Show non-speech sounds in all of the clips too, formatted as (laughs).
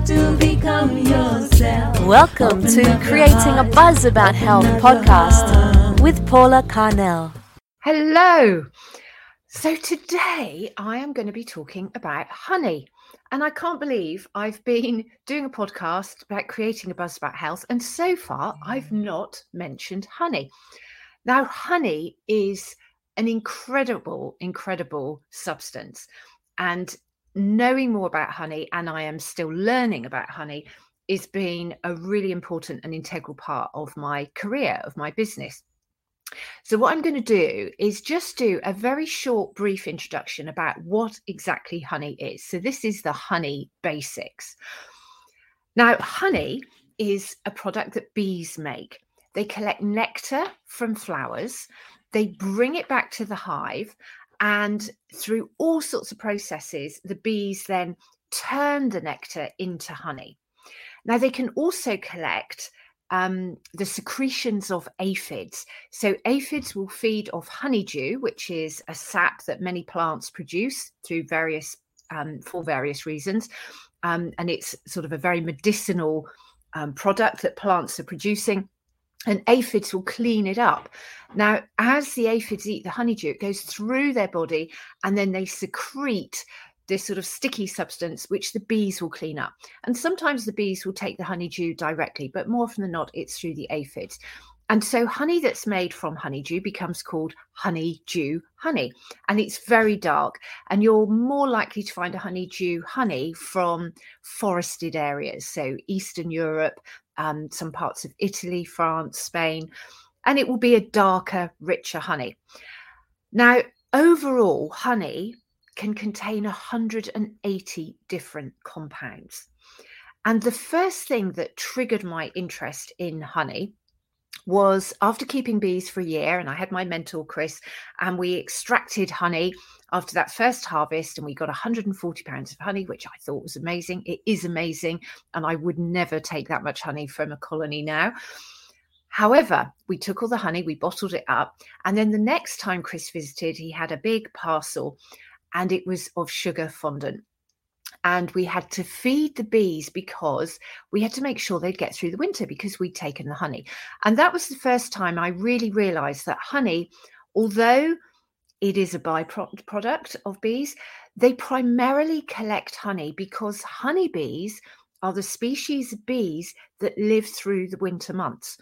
have to become yourself. Welcome Open to Creating a Buzz About Health open up podcast with Paula Carnell. Hello. So today I am going to be talking about honey. And I can't believe I've been (laughs) doing a podcast about creating a buzz about health. And so far, I've mm. not mentioned honey. Now, honey is an incredible, incredible substance. And knowing more about honey, and I am still learning about honey, is being a really important and integral part of my career, of my business. So, what I'm going to do is just do a very short, brief introduction about what exactly honey is. So, this is the honey basics. Now, honey is a product that bees make. They collect nectar from flowers, they bring it back to the hive, and through all sorts of processes, the bees then turn the nectar into honey. Now, they can also collect um, the secretions of aphids. So, aphids will feed off honeydew, which is a sap that many plants produce through various um, for various reasons, um, and it's sort of a very medicinal um, product that plants are producing. And aphids will clean it up. Now, as the aphids eat the honeydew, it goes through their body, and then they secrete this sort of sticky substance which the bees will clean up. And sometimes the bees will take the honeydew directly, but more often than not, it's through the aphids. And so honey that's made from honeydew becomes called honeydew honey. And it's very dark. And you're more likely to find a honeydew honey from forested areas. So Eastern Europe, um, some parts of Italy, France, Spain. And it will be a darker, richer honey. Now, overall, honey can contain 180 different compounds. And the first thing that triggered my interest in honey was after keeping bees for a year, and I had my mentor, Chris, and we extracted honey after that first harvest, and we got 140 pounds of honey, which I thought was amazing. It is amazing, and I would never take that much honey from a colony now. However, we took all the honey, we bottled it up, and then the next time Chris visited, he had a big parcel and it was of sugar fondant. And we had to feed the bees because we had to make sure they'd get through the winter because we'd taken the honey. And that was the first time I really realized that honey, although it is a byproduct of bees, they primarily collect honey because honeybees are the species of bees that live through the winter months.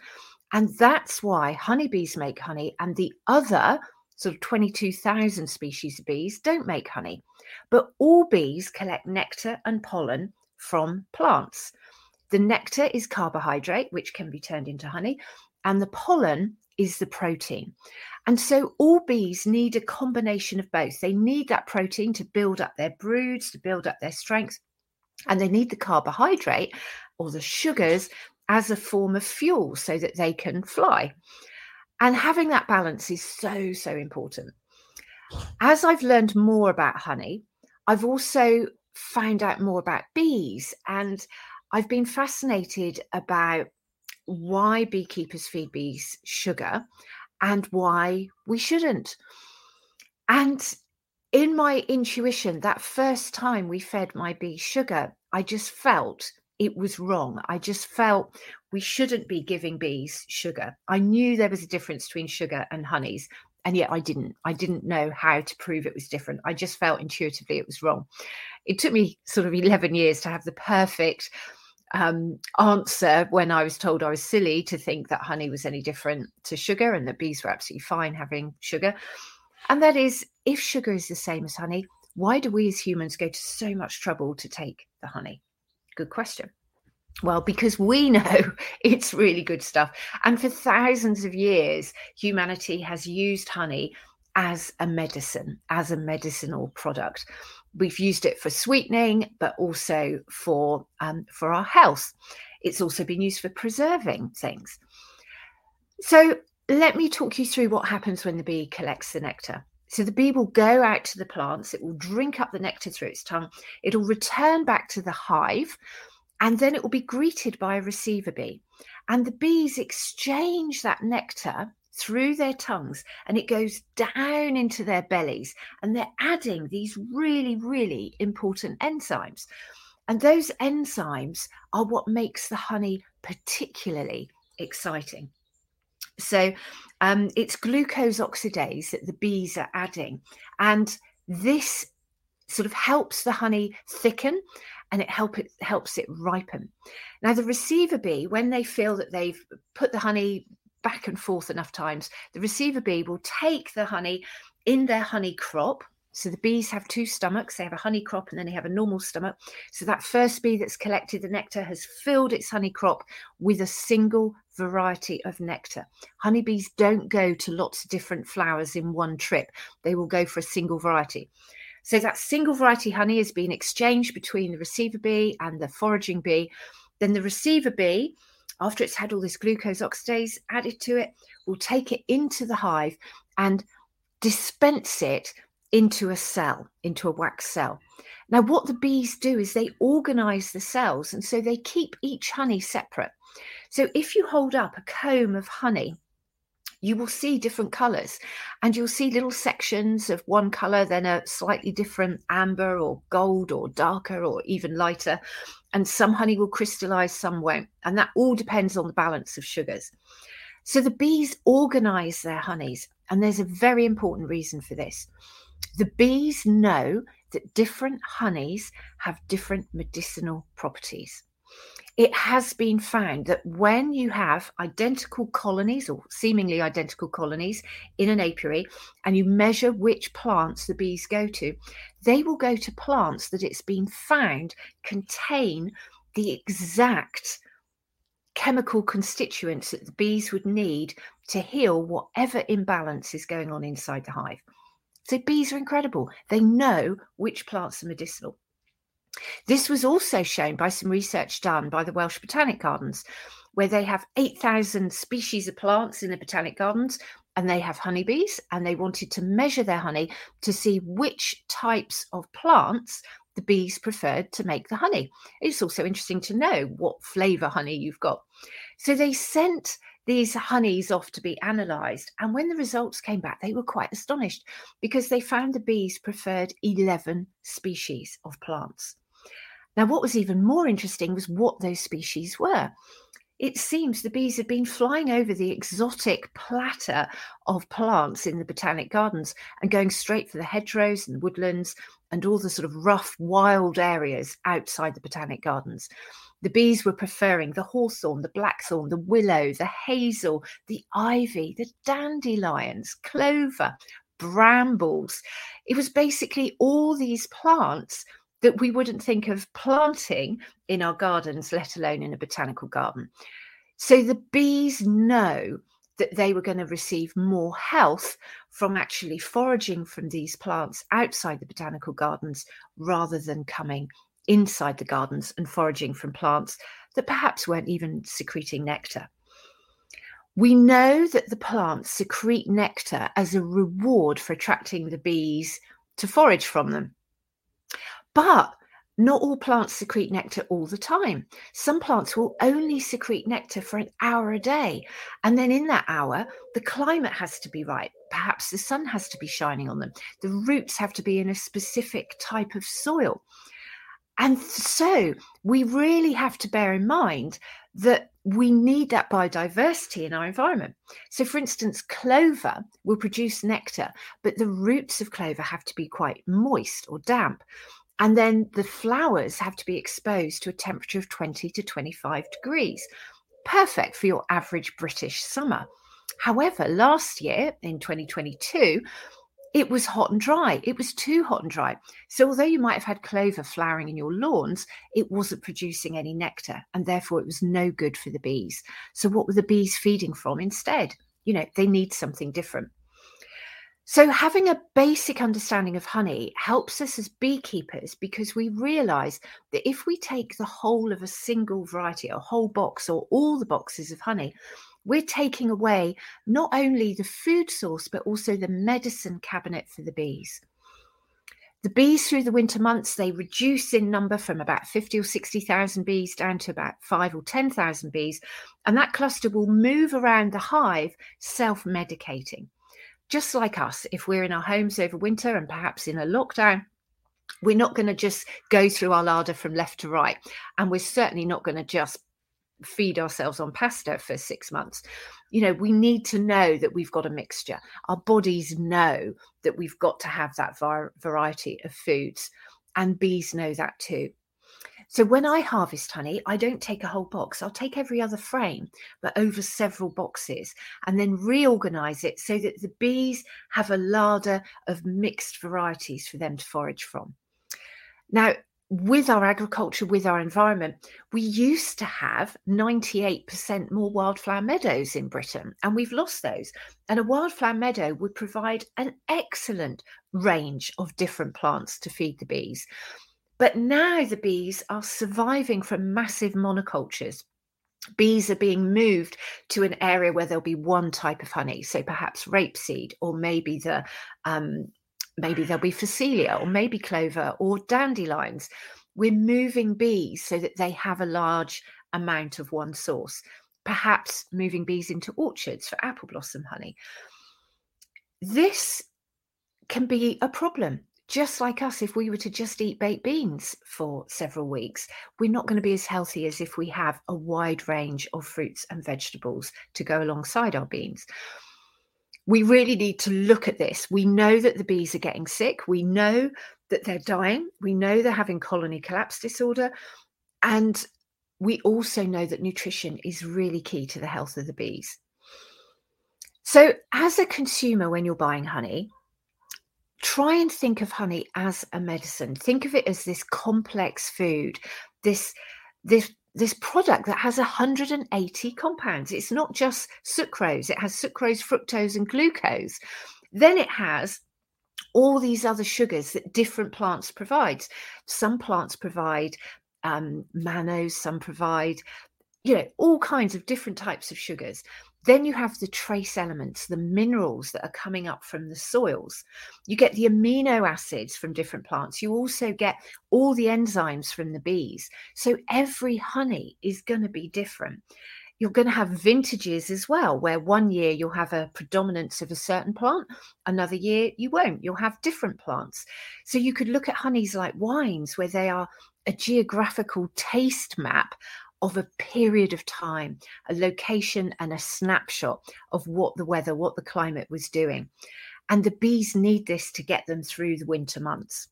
And that's why honeybees make honey and the other sort of 22,000 species of bees don't make honey, but all bees collect nectar and pollen from plants. The nectar is carbohydrate, which can be turned into honey, and the pollen is the protein. And so all bees need a combination of both. They need that protein to build up their broods, to build up their strength, and they need the carbohydrate or the sugars as a form of fuel so that they can fly. And having that balance is so, so important. As I've learned more about honey, I've also found out more about bees. And I've been fascinated about why beekeepers feed bees sugar and why we shouldn't. And in my intuition, that first time we fed my bee sugar, I just felt it was wrong. I just felt we shouldn't be giving bees sugar. I knew there was a difference between sugar and honeys, and yet I didn't. I didn't know how to prove it was different. I just felt intuitively it was wrong. It took me sort of 11 years to have the perfect um, answer when I was told I was silly to think that honey was any different to sugar and that bees were absolutely fine having sugar. And that is, if sugar is the same as honey, why do we as humans go to so much trouble to take the honey? Good question. Well, because we (laughs) know it's really good stuff. And for thousands of years, humanity has used honey as a medicine, as a medicinal product. We've used it for sweetening, but also for um, for our health. It's also been used for preserving things. So let me talk you through what happens when the bee collects the nectar. So the bee will go out to the plants, it will drink up the nectar through its tongue, it'll return back to the hive, and then it will be greeted by a receiver bee. And the bees exchange that nectar through their tongues and it goes down into their bellies. And they're adding these really, really important enzymes. And those enzymes are what makes the honey particularly exciting. So um, it's glucose oxidase that the bees are adding. And this sort of helps the honey thicken and it help it helps it ripen. Now the receiver bee, when they feel that they've put the honey back and forth enough times, the receiver bee will take the honey in their honey crop. So the bees have two stomachs. They have a honey crop and then they have a normal stomach. So that first bee that's collected the nectar has filled its honey crop with a single variety of nectar. Honeybees don't go to lots of different flowers in one trip. They will go for a single variety. So that single variety honey is being exchanged between the receiver bee and the foraging bee. Then the receiver bee, after it's had all this glucose oxidase added to it, will take it into the hive and dispense it into a cell, into a wax cell. Now, what the bees do is they organize the cells, and so they keep each honey separate. So, if you hold up a comb of honey you will see different colors and you'll see little sections of one color, then a slightly different amber or gold or darker or even lighter. And some honey will crystallize, some won't. And that all depends on the balance of sugars. So the bees organize their honeys. And there's a very important reason for this. The bees know that different honeys have different medicinal properties it has been found that when you have identical colonies or seemingly identical colonies in an apiary and you measure which plants the bees go to, they will go to plants that it's been found contain the exact chemical constituents that the bees would need to heal whatever imbalance is going on inside the hive. So bees are incredible. They know which plants are medicinal. This was also shown by some research done by the Welsh Botanic Gardens, where they have 8,000 species of plants in the Botanic Gardens and they have honeybees and they wanted to measure their honey to see which types of plants the bees preferred to make the honey. It's also interesting to know what flavour honey you've got. So they sent these honeys off to be analysed. And when the results came back, they were quite astonished because they found the bees preferred 11 species of plants. Now, what was even more interesting was what those species were. It seems the bees had been flying over the exotic platter of plants in the botanic gardens and going straight for the hedgerows and the woodlands and all the sort of rough, wild areas outside the botanic gardens. The bees were preferring the hawthorn, the blackthorn, the willow, the hazel, the ivy, the dandelions, clover, brambles. It was basically all these plants that we wouldn't think of planting in our gardens, let alone in a botanical garden. So the bees know that they were going to receive more health from actually foraging from these plants outside the botanical gardens rather than coming inside the gardens and foraging from plants that perhaps weren't even secreting nectar. We know that the plants secrete nectar as a reward for attracting the bees to forage from them. But not all plants secrete nectar all the time. Some plants will only secrete nectar for an hour a day. And then in that hour, the climate has to be right. Perhaps the sun has to be shining on them. The roots have to be in a specific type of soil. And so we really have to bear in mind that we need that biodiversity in our environment. So, for instance, clover will produce nectar, but the roots of clover have to be quite moist or damp. And then the flowers have to be exposed to a temperature of 20 to 25 degrees. Perfect for your average British summer. However, last year in 2022, it was hot and dry. It was too hot and dry. So, although you might have had clover flowering in your lawns, it wasn't producing any nectar and therefore it was no good for the bees. So, what were the bees feeding from instead? You know, they need something different. So, having a basic understanding of honey helps us as beekeepers because we realize that if we take the whole of a single variety, a whole box, or all the boxes of honey, we're taking away not only the food source, but also the medicine cabinet for the bees. The bees through the winter months, they reduce in number from about 50 or 60,000 bees down to about five or 10,000 bees. And that cluster will move around the hive self medicating just like us, if we're in our homes over winter and perhaps in a lockdown, We're not going to just go through our larder from left to right. And we're certainly not going to just feed ourselves on pasta for six months. You know, we need to know that we've got a mixture. Our bodies know that we've got to have that var- variety of foods, and bees know that too. So when I harvest honey, I don't take a whole box. I'll take every other frame, but over several boxes, and then reorganize it so that the bees have a larder of mixed varieties for them to forage from. Now, with our agriculture, with our environment, we used to have 98% more wildflower meadows in Britain, and we've lost those. And a wildflower meadow would provide an excellent range of different plants to feed the bees. But now the bees are surviving from massive monocultures. Bees are being moved to an area where there'll be one type of honey, so perhaps rapeseed, or maybe the um, maybe there'll be phacelia, or maybe clover, or dandelions. We're moving bees so that they have a large amount of one source. Perhaps moving bees into orchards for apple blossom honey. This can be a problem just like us, if we were to just eat baked beans for several weeks, we're not going to be as healthy as if we have a wide range of fruits and vegetables to go alongside our beans. We really need to look at this. We know that the bees are getting sick. We know that they're dying. We know they're having colony collapse disorder. And we also know that nutrition is really key to the health of the bees. So, as a consumer, when you're buying honey, try and think of honey as a medicine. Think of it as this complex food this this this product that has 180 compounds. It's not just sucrose it has sucrose fructose and glucose. Then it has all these other sugars that different plants provide some plants provide um, mannose some provide you know all kinds of different types of sugars then you have the trace elements, the minerals that are coming up from the soils. You get the amino acids from different plants. You also get all the enzymes from the bees. So every honey is going to be different. You're going to have vintages as well, where one year you'll have a predominance of a certain plant, another year you won't. You'll have different plants. So you could look at honeys like wines, where they are a geographical taste map of a period of time, a location and a snapshot of what the weather, what the climate was doing. And the bees need this to get them through the winter months.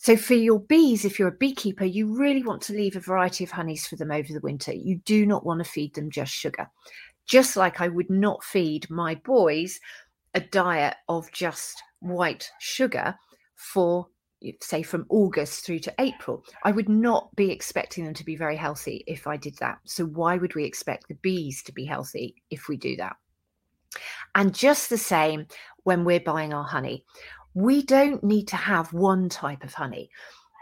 So, for your bees, if you're a beekeeper, you really want to leave a variety of honeys for them over the winter. You do not want to feed them just sugar. Just like I would not feed my boys a diet of just white sugar for say from August through to April, I would not be expecting them to be very healthy if I did that. So, why would we expect the bees to be healthy if we do that? And just the same when we're buying our honey, we don't need to have one type of honey.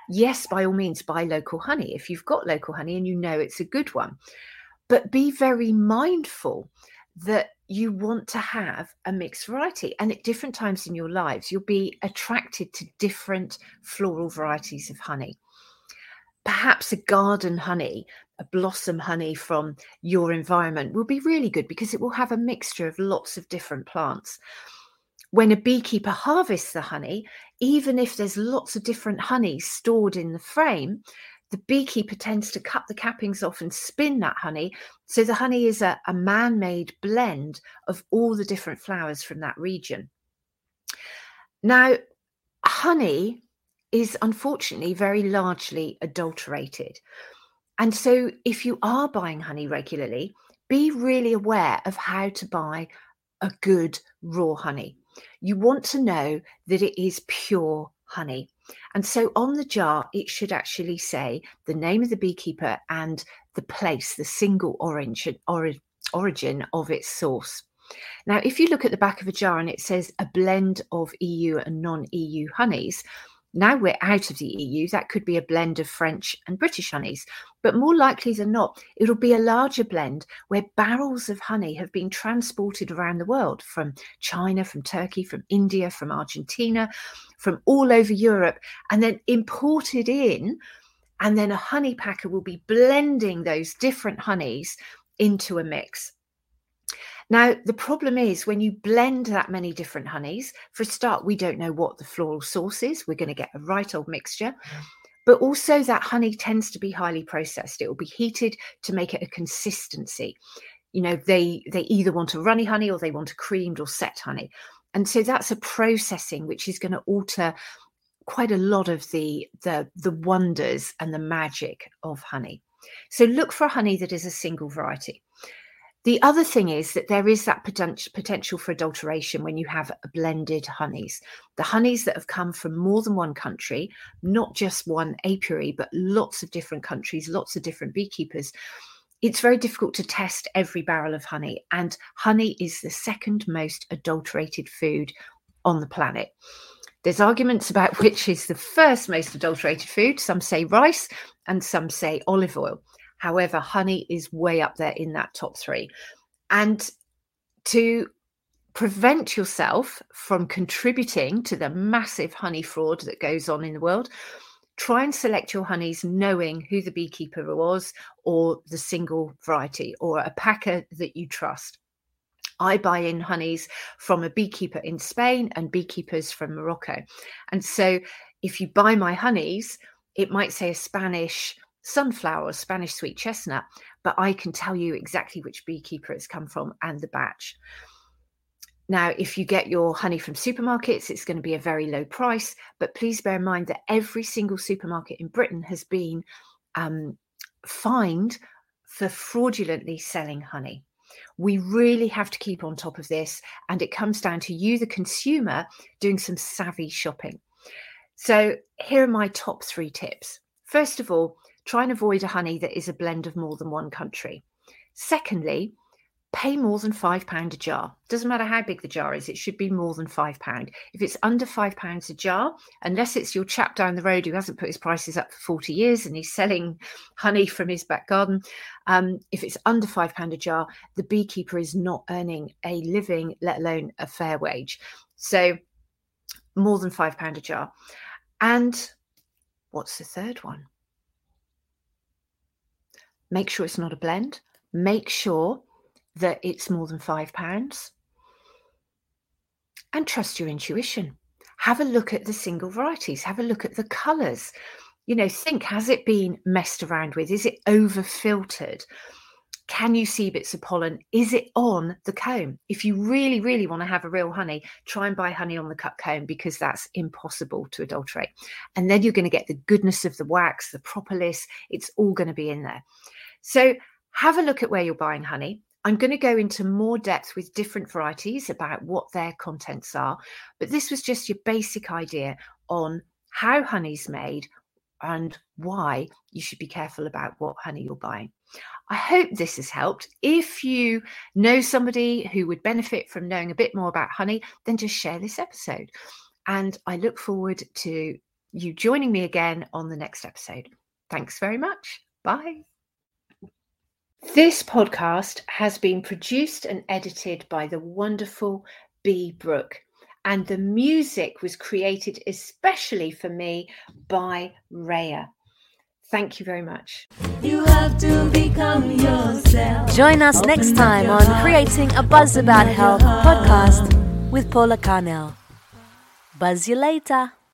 Yes, by all means, buy local honey if you've got local honey and you know it's a good one. But be very mindful that you want to have a mixed variety. And at different times in your lives, you'll be attracted to different floral varieties of honey. Perhaps a garden honey, a blossom honey from your environment will be really good because it will have a mixture of lots of different plants. When a beekeeper harvests the honey, even if there's lots of different honey stored in the frame, the beekeeper tends to cut the cappings off and spin that honey. So the honey is a, a man made blend of all the different flowers from that region. Now, honey is unfortunately very largely adulterated. And so, if you are buying honey regularly, be really aware of how to buy a good raw honey. You want to know that it is pure honey. And so on the jar, it should actually say the name of the beekeeper and the place, the single origin, origin of its source. Now, if you look at the back of a jar and it says a blend of EU and non EU honeys, now we're out of the EU, that could be a blend of French and British honeys. But more likely than not, it'll be a larger blend where barrels of honey have been transported around the world from China, from Turkey, from India, from Argentina, from all over Europe, and then imported in. And then a honey packer will be blending those different honeys into a mix. Now, the problem is when you blend that many different honeys, for a start, we don't know what the floral source is. We're going to get a right old mixture. But also, that honey tends to be highly processed. It will be heated to make it a consistency. You know, they they either want a runny honey or they want a creamed or set honey. And so that's a processing which is going to alter quite a lot of the the the wonders and the magic of honey. So look for a honey that is a single variety. The other thing is that there is that potential for adulteration when you have blended honeys. The honeys that have come from more than one country, not just one apiary, but lots of different countries, lots of different beekeepers. It's very difficult to test every barrel of honey, and honey is the second most adulterated food on the planet. There's arguments about (laughs) which is the first most adulterated food. Some say rice, and some say olive oil. However, honey is way up there in that top three. And to prevent yourself from contributing to the massive honey fraud that goes on in the world, try and select your honeys knowing who the beekeeper was or the single variety or a packer that you trust. I buy in honeys from a beekeeper in Spain and beekeepers from Morocco. And so if you buy my honeys, it might say a Spanish sunflower or Spanish sweet chestnut, but I can tell you exactly which beekeeper it's come from and the batch. Now, if you get your honey from supermarkets, it's going to be a very low price, but please bear in mind that every single supermarket in Britain has been um, fined for fraudulently selling honey. We really have to keep on top of this, and it comes down to you, the consumer, doing some savvy shopping. So, here are my top three tips. First of all, try and avoid a honey that is a blend of more than one country. Secondly, pay more than £5 a jar. Doesn't matter how big the jar is, it should be more than £5. If it's under £5 a jar, unless it's your chap down the road who hasn't put his prices up for 40 years and he's selling honey from his back garden, um, if it's under £5 a jar, the beekeeper is not earning a living, let alone a fair wage. So more than £5 a jar. And what's the third one? Make sure it's not a blend. Make sure that it's more than five pounds. And trust your intuition. Have a look at the single varieties, have a look at the colours. You know, think has it been messed around with? Is it over filtered? Can you see bits of pollen? Is it on the comb? If you really, really want to have a real honey, try and buy honey on the cut comb because that's impossible to adulterate. And then you're going to get the goodness of the wax, the propolis, it's all going to be in there. So have a look at where you're buying honey. I'm going to go into more depth with different varieties about what their contents are, but this was just your basic idea on how honey's made and why you should be careful about what honey you're buying. I hope this has helped. If you know somebody who would benefit from knowing a bit more about honey, then just share this episode. And I look forward to you joining me again on the next episode. Thanks very much. Bye. This podcast has been produced and edited by the wonderful Bee Brook, and the music was created especially for me by Raya. Thank you very much. You have to become yourself. Join us Open next time on heart. Creating a Buzz About Health podcast with Paula Carnell. Buzz you later.